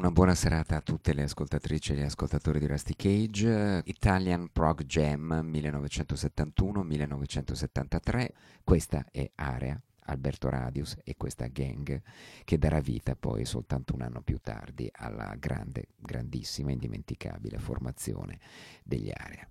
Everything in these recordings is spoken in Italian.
Una buona serata a tutte le ascoltatrici e gli ascoltatori di Rusty Cage. Italian Prog Jam 1971-1973. Questa è Area, Alberto Radius e questa gang che darà vita poi soltanto un anno più tardi alla grande, grandissima, indimenticabile formazione degli Area.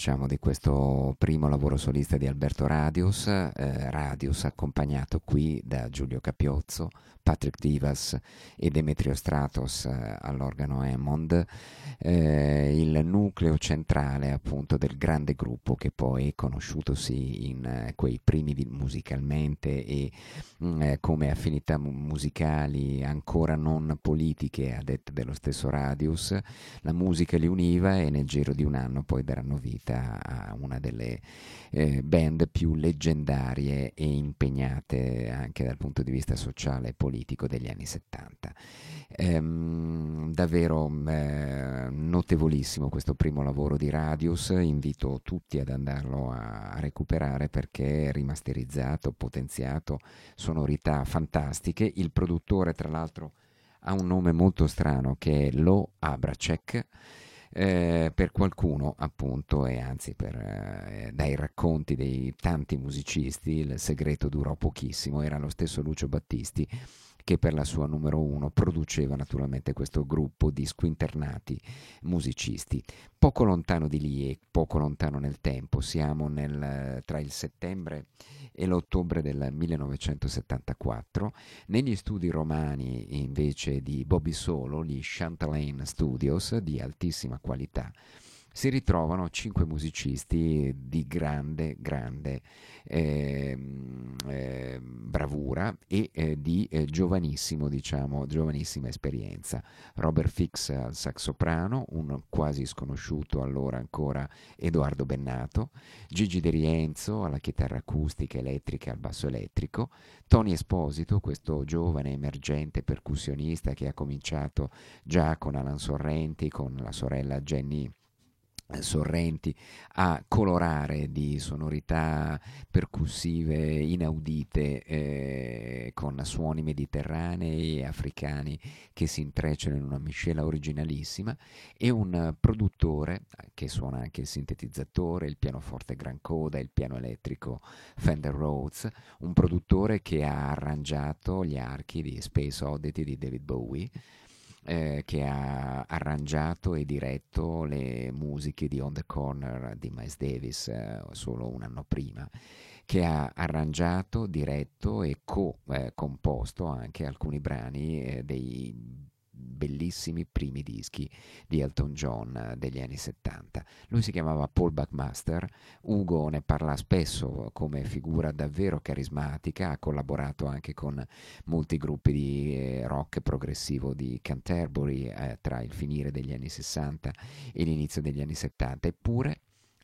Diciamo di questo primo lavoro solista di Alberto Radius, eh, Radius accompagnato qui da Giulio Capiozzo, Patrick Divas e Demetrio Stratos eh, all'organo Hammond, eh, il nucleo centrale appunto del grande gruppo che poi conosciutosi in eh, quei primi musicalmente e mh, mm, eh, come affinità musicali ancora non politiche a detta dello stesso Radius, la musica li univa e nel giro di un anno poi daranno vita a una delle eh, band più leggendarie e impegnate anche dal punto di vista sociale e politico degli anni 70. Ehm, davvero eh, notevolissimo questo primo lavoro di Radius, invito tutti ad andarlo a, recuperare perché è rimasterizzato, potenziato, sonorità fantastiche. Il produttore tra l'altro ha un nome molto strano che è Lo Abracek eh, per qualcuno appunto e anzi per, eh, dai racconti dei tanti musicisti il segreto durò pochissimo, era lo stesso Lucio Battisti che per la sua numero uno produceva naturalmente questo gruppo di squinternati musicisti. Poco lontano di lì e poco lontano nel tempo, siamo nel, tra il settembre e l'ottobre del 1974, negli studi romani invece di Bobby Solo, gli Chantalane Studios di altissima qualità, si ritrovano cinque musicisti di grande, grande eh, bravura e eh, di eh, giovanissimo, diciamo, giovanissima esperienza. Robert Fix al sax soprano, un quasi sconosciuto allora ancora Edoardo Bennato, Gigi De Rienzo alla chitarra acustica elettrica al basso elettrico, Tony Esposito, questo giovane emergente percussionista che ha cominciato già con Alan Sorrenti, con la sorella Jenny Sorrenti a colorare di sonorità percussive inaudite eh, con suoni mediterranei e africani che si intrecciano in una miscela originalissima e un produttore che suona anche il sintetizzatore, il pianoforte Gran Coda, il piano elettrico Fender Rhodes, un produttore che ha arrangiato gli archi di Space Oddity di David Bowie eh, che ha arrangiato e diretto le musiche di On the Corner di Miles Davis eh, solo un anno prima, che ha arrangiato, diretto e co-composto eh, anche alcuni brani eh, dei bellissimi primi dischi di Elton John eh, degli anni 70. Lui si chiamava Paul Buckmaster, Ugo ne parla spesso come figura davvero carismatica, ha collaborato anche con molti gruppi di eh, rock progressivo di Canterbury eh, tra il finire degli anni 60 e l'inizio degli anni 70, eppure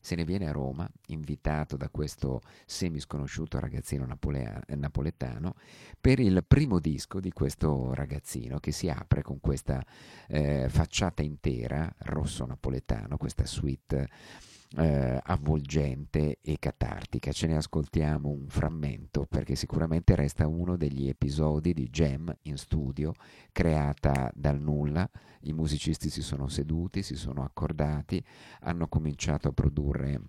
se ne viene a Roma, invitato da questo semi-sconosciuto ragazzino napolea- napoletano, per il primo disco di questo ragazzino che si apre con questa eh, facciata intera, rosso napoletano, questa suite eh, avvolgente e catartica. Ce ne ascoltiamo un frammento perché sicuramente resta uno degli episodi di Jam in studio creata dal nulla. I musicisti si sono seduti, si sono accordati, hanno cominciato a produrre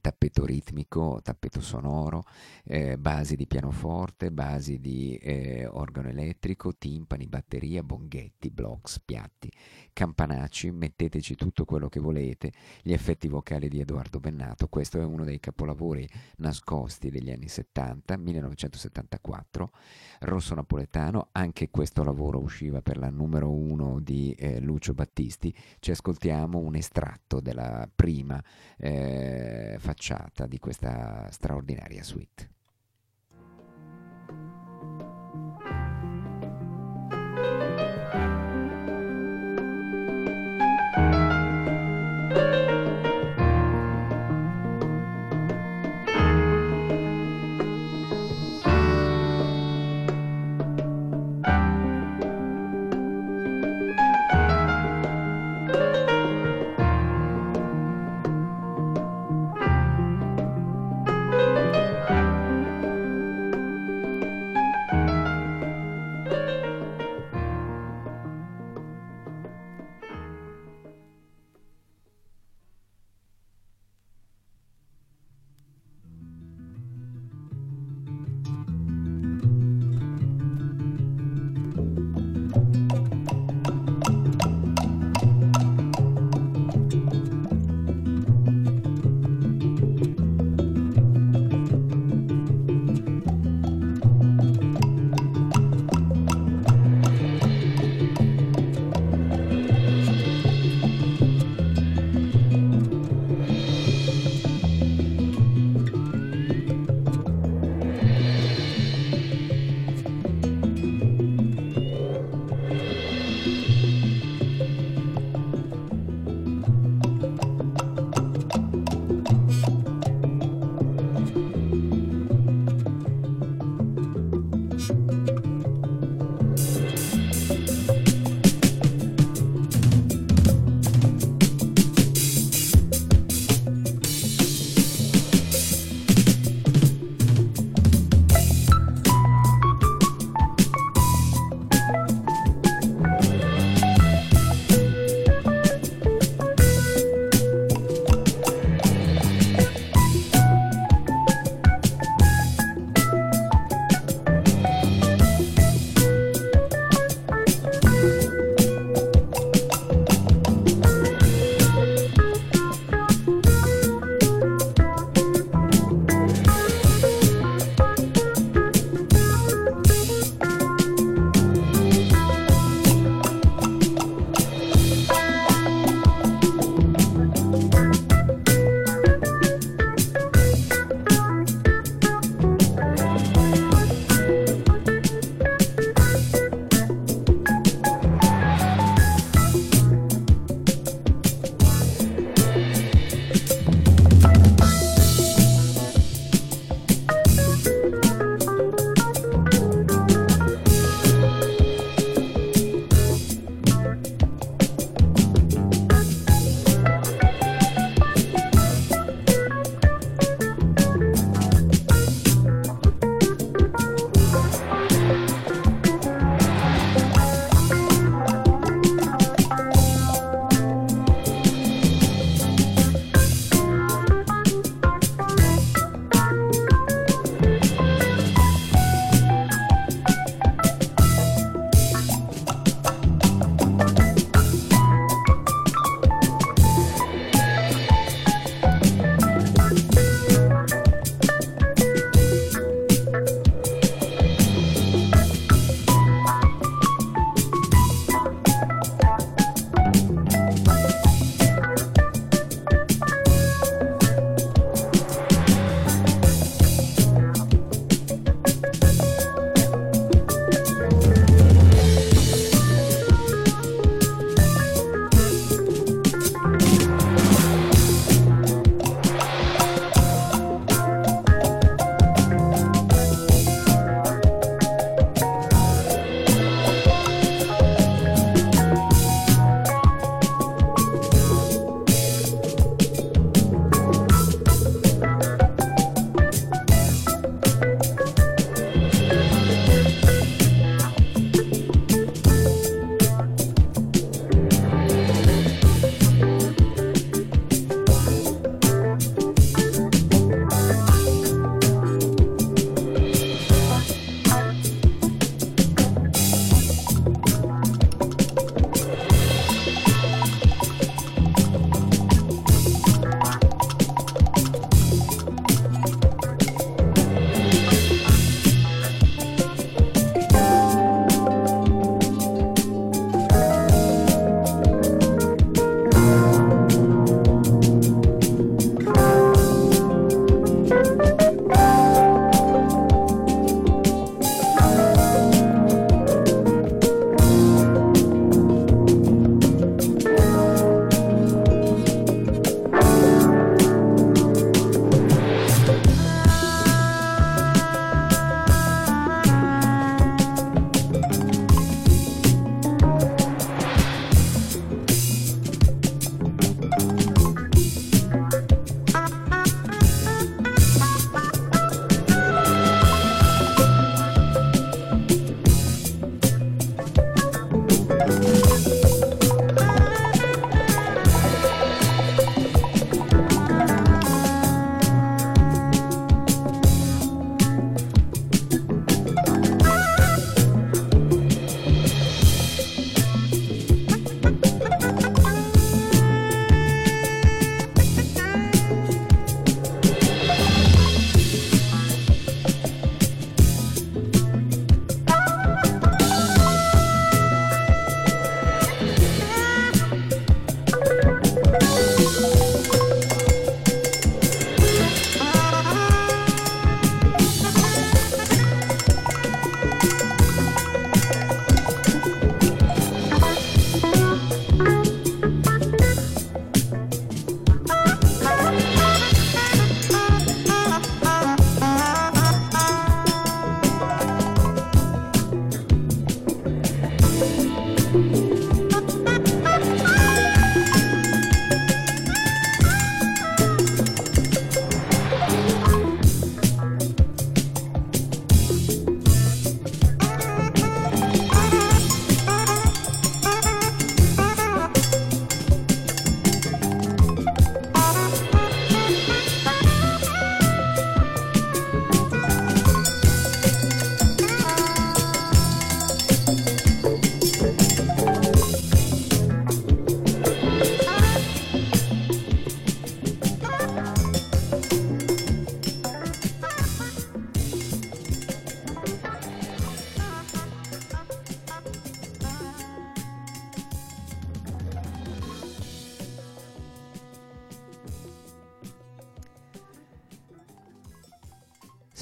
tappeto ritmico, tappeto sonoro, eh, basi di pianoforte, basi di eh, organo elettrico, timpani, batteria, bonghetti, blocks, piatti, campanacci, metteteci tutto quello che volete, gli effetti vocali di Edoardo Bennato, questo è uno dei capolavori nascosti degli anni 70, 1974, Rosso Napoletano, anche questo lavoro usciva per la numero uno di eh, Lucio Battisti, ci ascoltiamo un estratto della prima eh, facciata di questa straordinaria suite.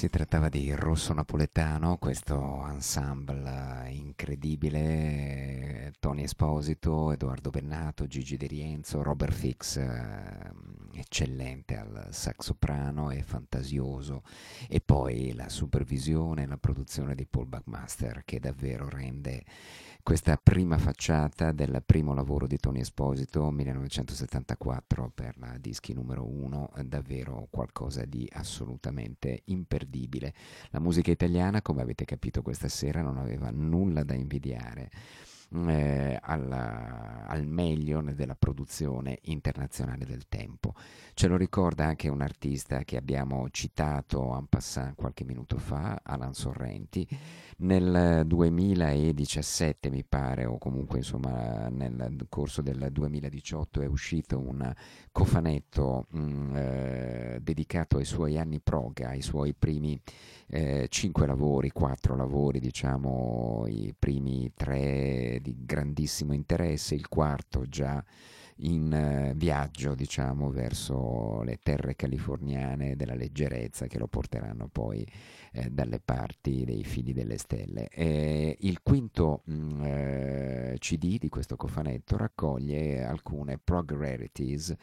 Si trattava di Rosso Napoletano, questo ensemble incredibile, Tony Esposito, Edoardo Bennato, Gigi De Rienzo, Robert Fix, eh, eccellente al sax soprano e fantasioso, e poi la supervisione e la produzione di Paul Buckmaster che davvero rende questa prima facciata del primo lavoro di Tony Esposito 1974 per la dischi numero uno, davvero qualcosa di assolutamente imperdibile. La musica italiana, come avete capito questa sera, non aveva nulla da invidiare eh, alla, al meglio della produzione internazionale del tempo. Ce lo ricorda anche un artista che abbiamo citato en passant qualche minuto fa, Alan Sorrenti. Nel 2017 mi pare, o comunque insomma nel corso del 2018 è uscito un cofanetto mh, mm, eh, dedicato ai suoi anni proga, ai suoi primi eh, cinque lavori, quattro lavori, diciamo i primi tre di grandissimo interesse, il quarto già in eh, viaggio, diciamo, verso le terre californiane della leggerezza che lo porteranno poi eh, dalle parti dei figli delle stelle. E il quinto mh, mm, eh, CD di questo cofanetto raccoglie alcune prog rarities,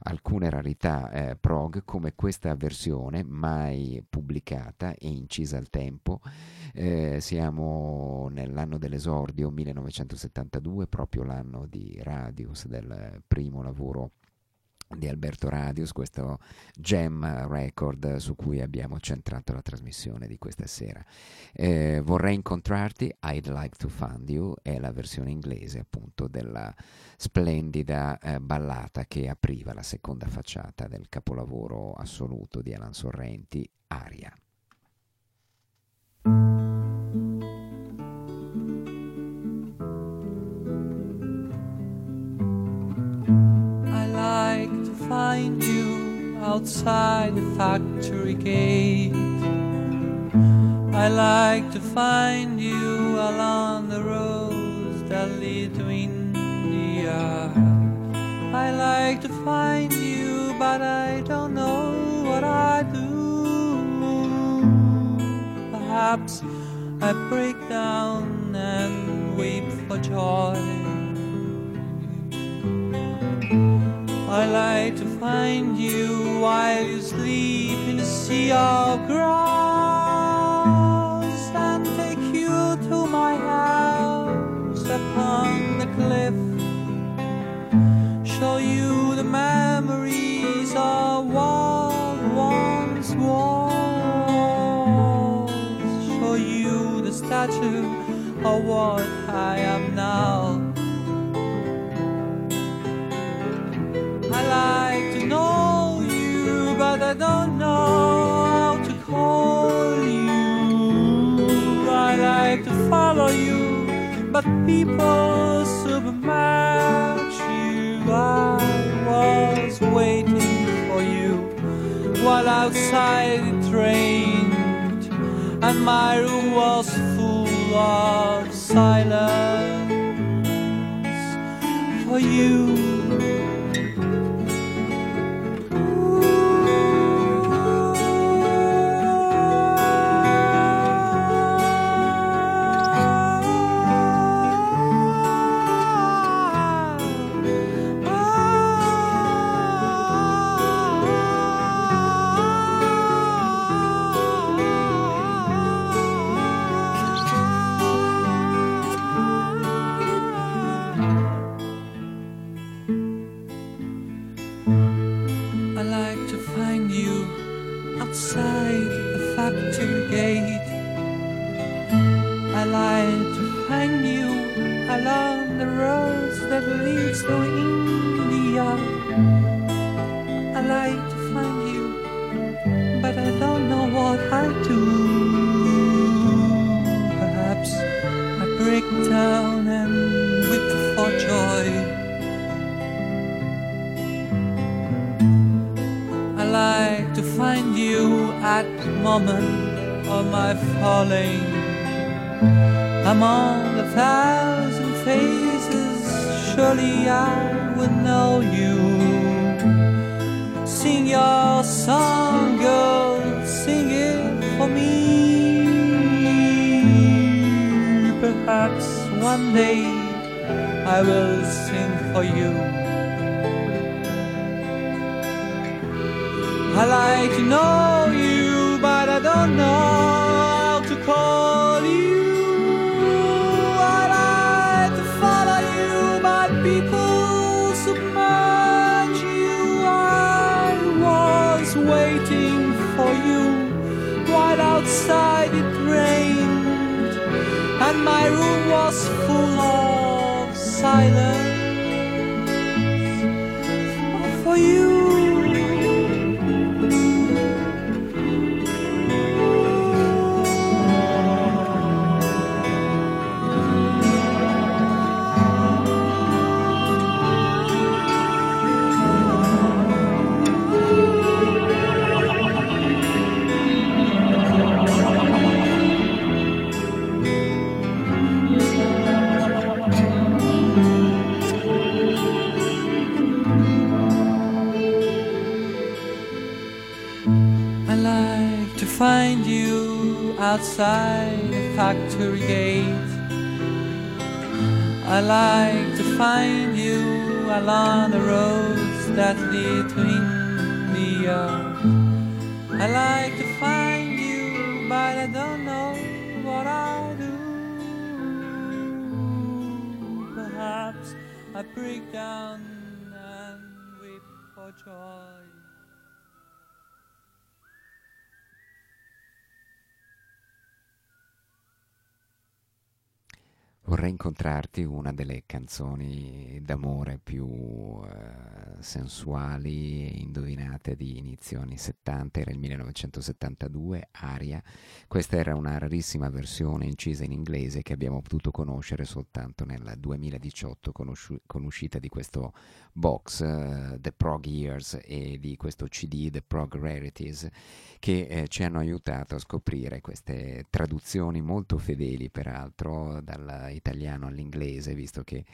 alcune rarità eh, prog come questa versione mai pubblicata e incisa al tempo. Eh, siamo nell'anno dell'esordio 1972, proprio l'anno di Radius del primo lavoro di Alberto Radius, questo gem record su cui abbiamo centrato la trasmissione di questa sera. Eh, vorrei incontrarti, I'd like to find you, è la versione inglese appunto della splendida eh, ballata che apriva la seconda facciata del capolavoro assoluto di Alan Sorrenti, Aria. Outside the factory gate. I like to find you along the roads that lead to India. I like to find you, but I don't know what I do. Perhaps I break down and weep for joy. I like to find you while you sleep in a sea of grass and take you to my house upon the cliff. Show you the memories of what once was. Show you the statue of what I am now. Like to know you, but I don't know how to call you. I like to follow you, but people submerge you. I was waiting for you while outside it rained, and my room was full of silence for you. Waiting for you while outside it rained, and my room was full of silence for you. Find you outside the factory gate. I like to find you along the roads that lead to India. I like to find you, but I don't know what I'll do. Perhaps I break down and weep for joy. Vorrei incontrarti una delle canzoni d'amore più eh, sensuali e indovinate di inizio anni 70, era il 1972, Aria. Questa era una rarissima versione incisa in inglese che abbiamo potuto conoscere soltanto nel 2018 con, usci- con uscita di questo box eh, The Prog Years e di questo CD The Prog Rarities che eh, ci hanno aiutato a scoprire queste traduzioni molto fedeli peraltro dall'italiano all'inglese visto che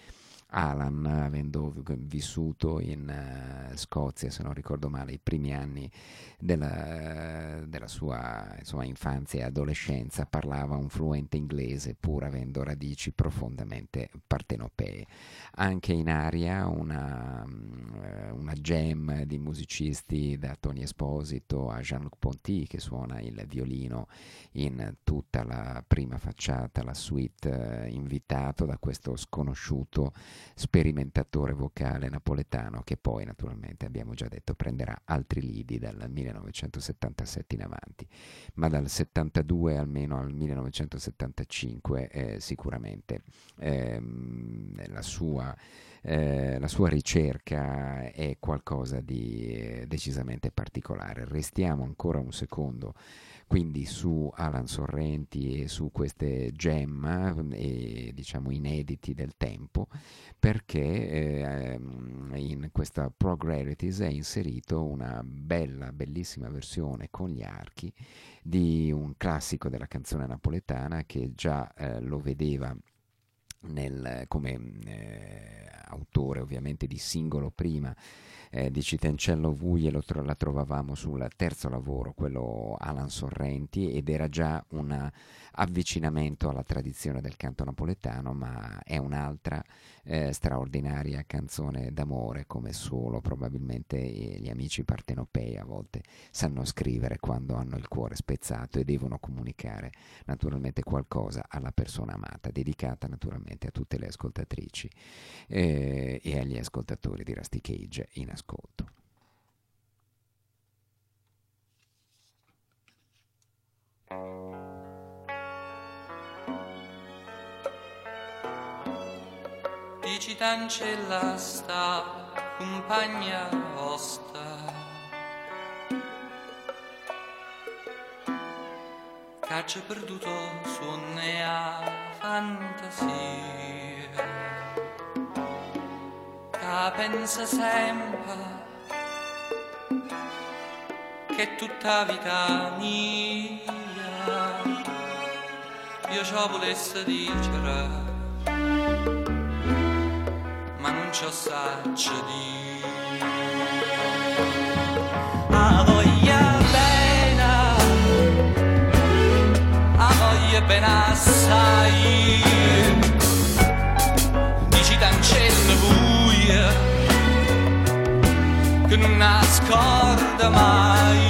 Alan, avendo vissuto in uh, Scozia, se non ricordo male, i primi anni della, della sua insomma, infanzia e adolescenza, parlava un fluente inglese pur avendo radici profondamente partenopee. Anche in aria una, uh, una gem di musicisti da Tony Esposito a Jean-Luc Ponty che suona il violino in tutta la prima facciata, la suite, uh, invitato da questo sconosciuto sperimentatore vocale napoletano che poi naturalmente abbiamo già detto prenderà altri lidi dal 1977 in avanti, ma dal 72 almeno al 1975 eh, sicuramente ehm, la sua eh, la sua ricerca è qualcosa di eh, decisamente particolare. Restiamo ancora un secondo quindi su Alan Sorrenti e su queste gem e diciamo inediti del tempo perché eh, in questa Prog Rarities è inserito una bella bellissima versione con gli archi di un classico della canzone napoletana che già eh, lo vedeva nel, come eh, autore ovviamente di singolo prima eh, di Citencello Vuglie lo tro- la trovavamo sul terzo lavoro, quello Alan Sorrenti, ed era già un avvicinamento alla tradizione del canto napoletano, ma è un'altra eh, straordinaria canzone d'amore, come solo probabilmente gli amici partenopei a volte sanno scrivere quando hanno il cuore spezzato e devono comunicare naturalmente qualcosa alla persona amata, dedicata naturalmente a tutte le ascoltatrici eh, e agli ascoltatori di Rusty Cage in ascolto. Dici tancella sta compagna vostra. Caccia perduto suonne a fantasia Pensa sempre che tutta vita mia io ciò volesse dicere ma non ci saggio di. A voglia bene appena assai che non nascorda mai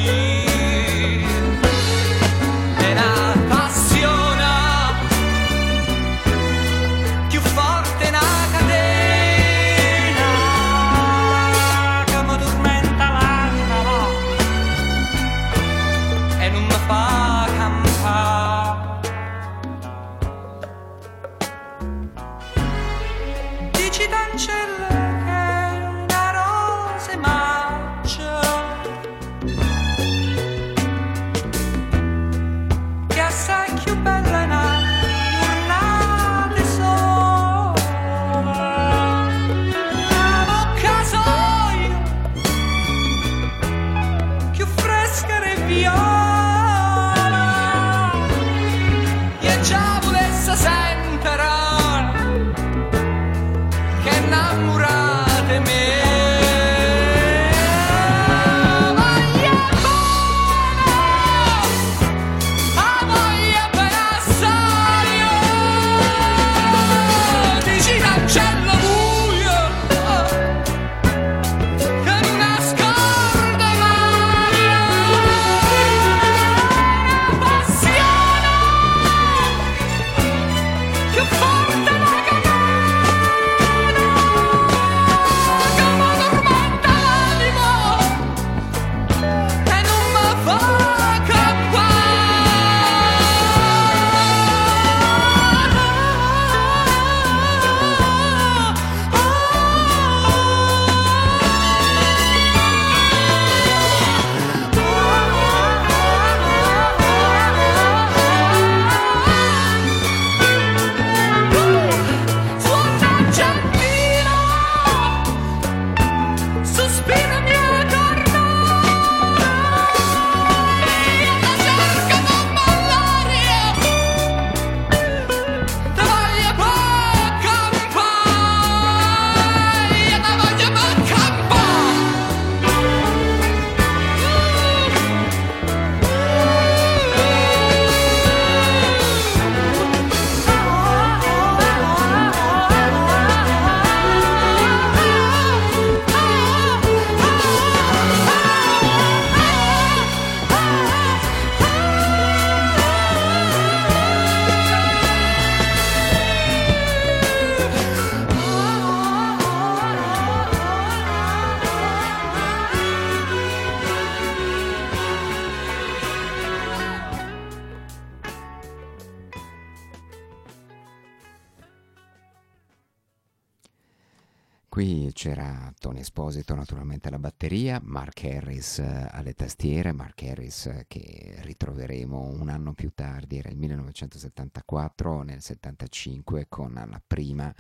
Qui c'era Tony Esposito naturalmente alla batteria, Mark Harris eh, alle tastiere, Mark Harris eh, che ritroveremo un anno più tardi, era il 1974, nel 75 con la prima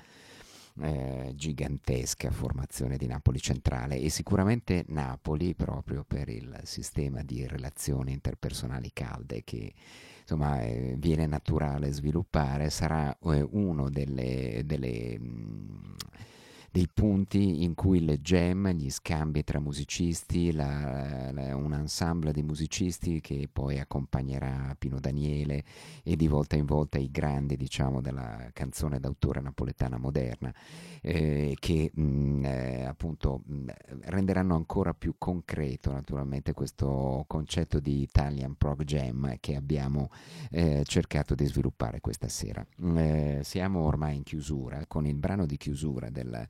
eh, gigantesca formazione di Napoli Centrale e sicuramente Napoli proprio per il sistema di relazioni interpersonali calde che insomma eh, viene naturale sviluppare sarà eh, uno delle, delle mh, dei punti in cui le jam, gli scambi tra musicisti, la, la, un ensemble di musicisti che poi accompagnerà Pino Daniele e di volta in volta i grandi, diciamo, della canzone d'autore napoletana moderna, eh, che mh, eh, appunto mh, renderanno ancora più concreto naturalmente questo concetto di Italian Prog Jam che abbiamo eh, cercato di sviluppare questa sera. Eh, siamo ormai in chiusura con il brano di chiusura del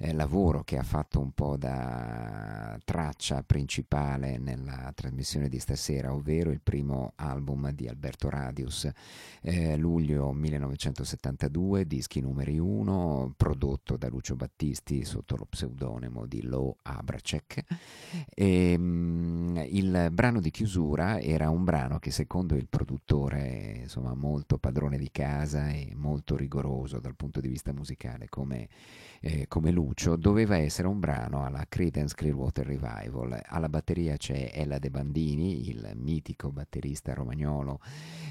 eh, lavoro che ha fatto un po' da traccia principale nella trasmissione di stasera, ovvero il primo album di Alberto Radius, eh, luglio 1972, dischi numeri 1, prodotto da Lucio Battisti sotto lo pseudonimo di Lo Abracek. E, mh, il brano di chiusura era un brano che secondo il produttore, insomma, molto padrone di casa e molto rigoroso dal punto di vista musicale come eh, come Lucio, doveva essere un brano alla Creedence Clearwater Revival. Alla batteria c'è Ella De Bandini, il mitico batterista romagnolo,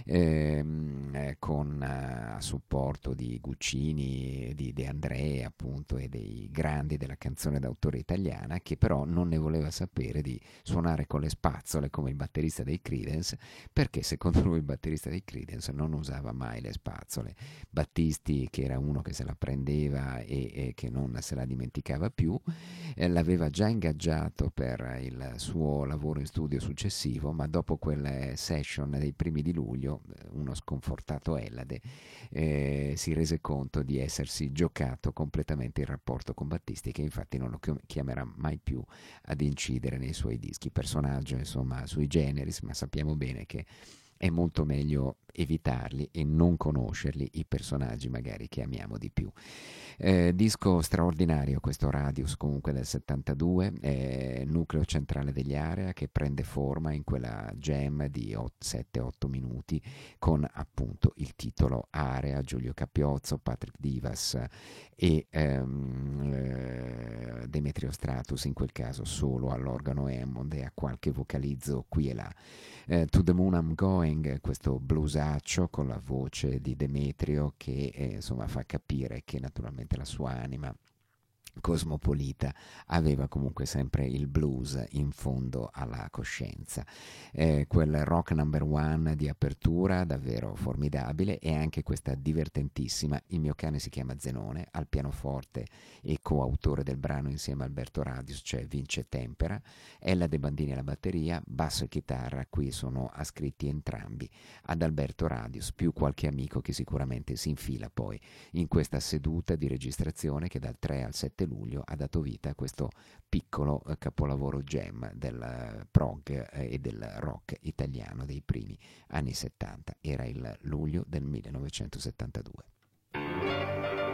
ehm, eh, con eh, a supporto di Guccini, di De André appunto e dei grandi della canzone d'autore italiana, che però non ne voleva sapere di suonare con le spazzole come il batterista dei Creedence, perché secondo lui il batterista dei Creedence non usava mai le spazzole. Battisti, che era uno che se la prendeva e, e che non se la dimenticava più, eh, l'aveva già ingaggiato per il suo lavoro in studio successivo, ma dopo quelle session dei primi di luglio, eh, uno sconfortato Ellade eh, si rese conto di essersi giocato completamente il rapporto con Battisti, che infatti non lo chiamerà mai più ad incidere nei suoi dischi. Personaggio, insomma, sui generis, ma sappiamo bene che è molto meglio evitarli e non conoscerli i personaggi magari che amiamo di più. Eh, disco straordinario questo Radius comunque del 72, eh, nucleo centrale degli Area che prende forma in quella jam di 7-8 minuti con appunto il titolo Area, Giulio Capiozzo, Patrick Divas e ehm, eh, Demetrio Stratus in quel caso solo all'organo Hammond e a qualche vocalizzo qui e là. Eh, to the Moon I'm Going, questo bluesaccio con la voce di Demetrio che eh, insomma fa capire che naturalmente la sua anima cosmopolita aveva comunque sempre il blues in fondo alla coscienza. Eh, quel rock number one di apertura davvero formidabile e anche questa divertentissima Il mio cane si chiama Zenone al pianoforte e coautore del brano insieme a Alberto Radius, cioè Vince Tempera, Ella De Bandini alla batteria, basso e chitarra, qui sono ascritti entrambi ad Alberto Radius, più qualche amico che sicuramente si infila poi in questa seduta di registrazione che dal 3 al 7 luglio ha dato vita a questo piccolo eh, capolavoro gem del eh, prog eh, e del rock italiano dei primi anni 70. Era il luglio del 1972.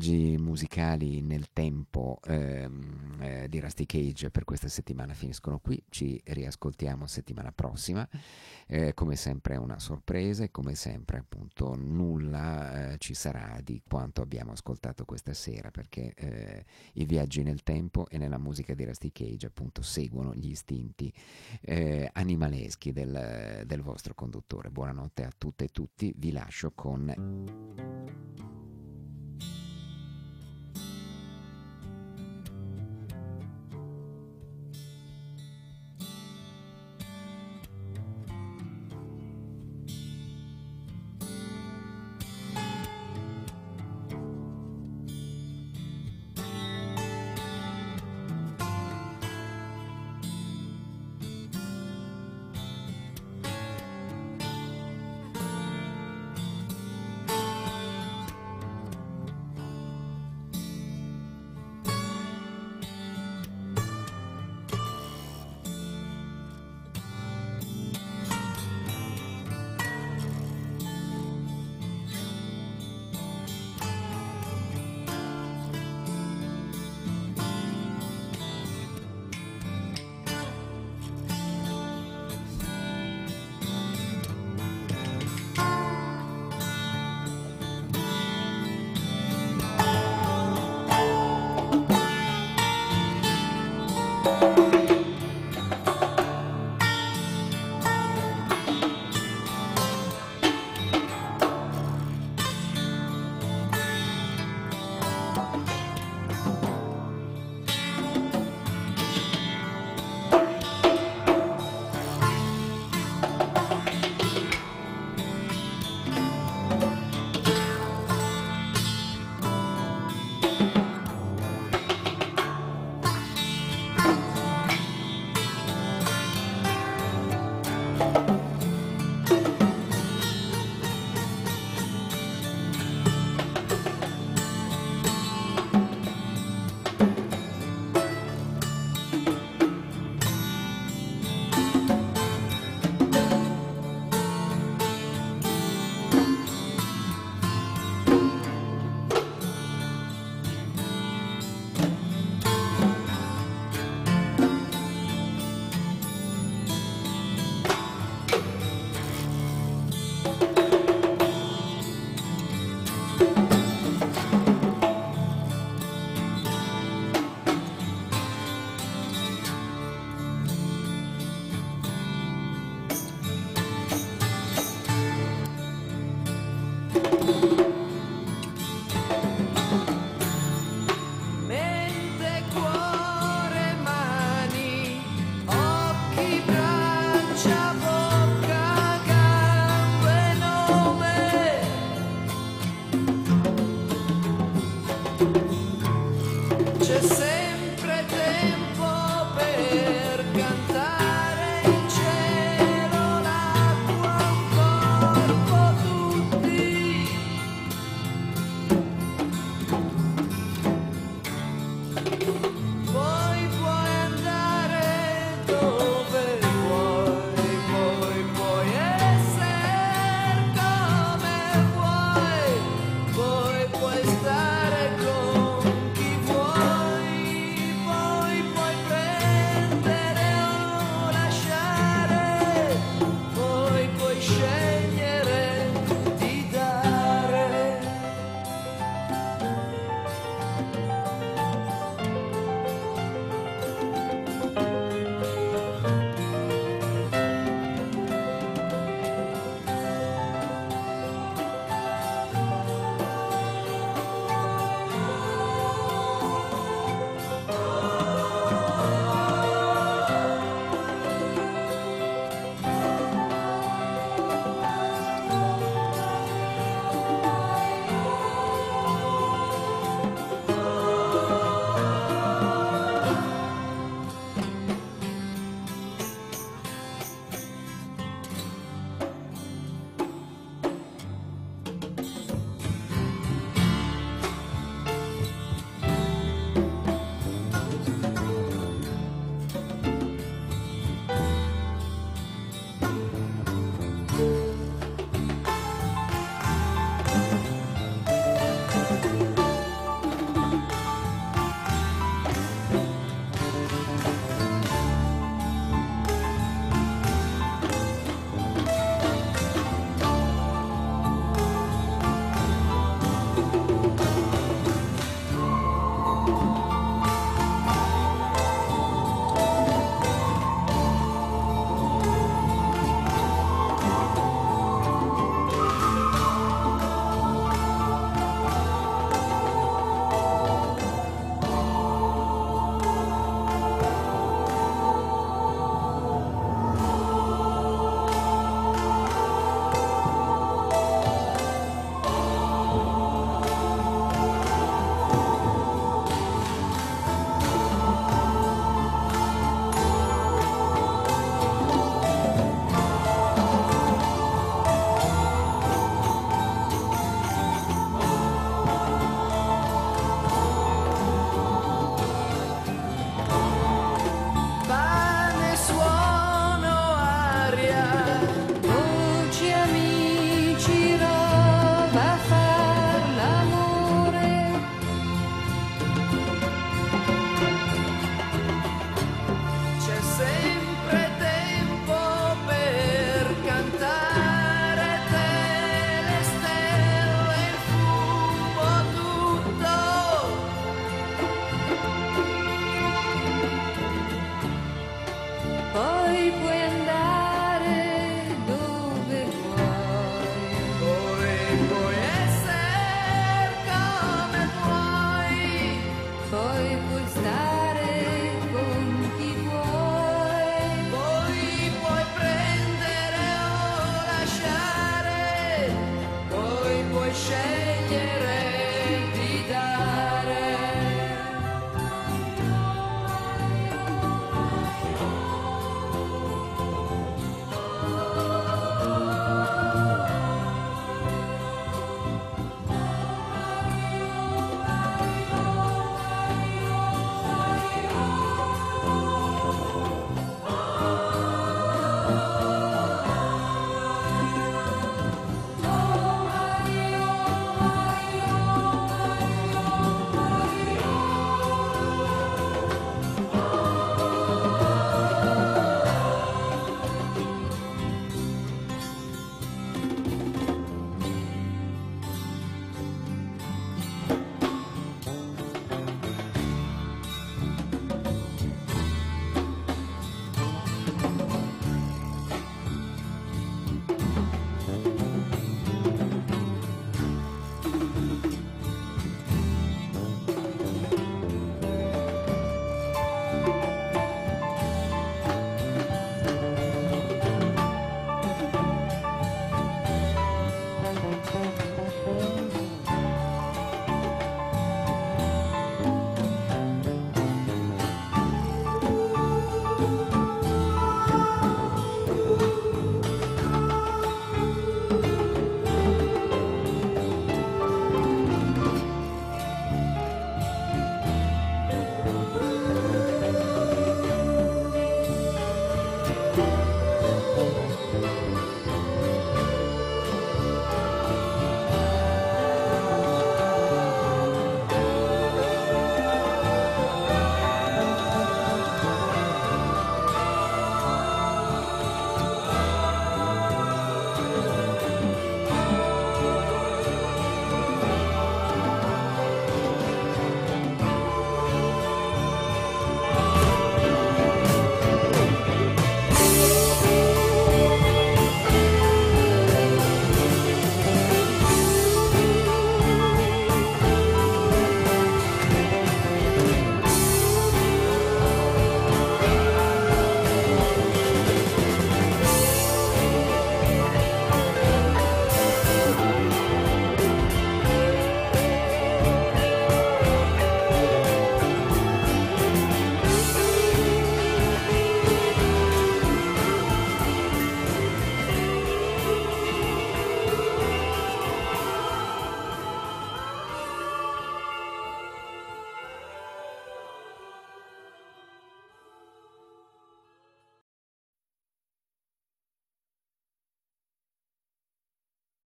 Viaggi musicali nel tempo ehm, eh, di Rusty Cage per questa settimana finiscono qui, ci riascoltiamo settimana prossima, eh, come sempre è una sorpresa e come sempre appunto nulla eh, ci sarà di quanto abbiamo ascoltato questa sera perché eh, i viaggi nel tempo e nella musica di Rusty Cage appunto seguono gli istinti eh, animaleschi del, del vostro conduttore. Buonanotte a tutte e tutti, vi lascio con...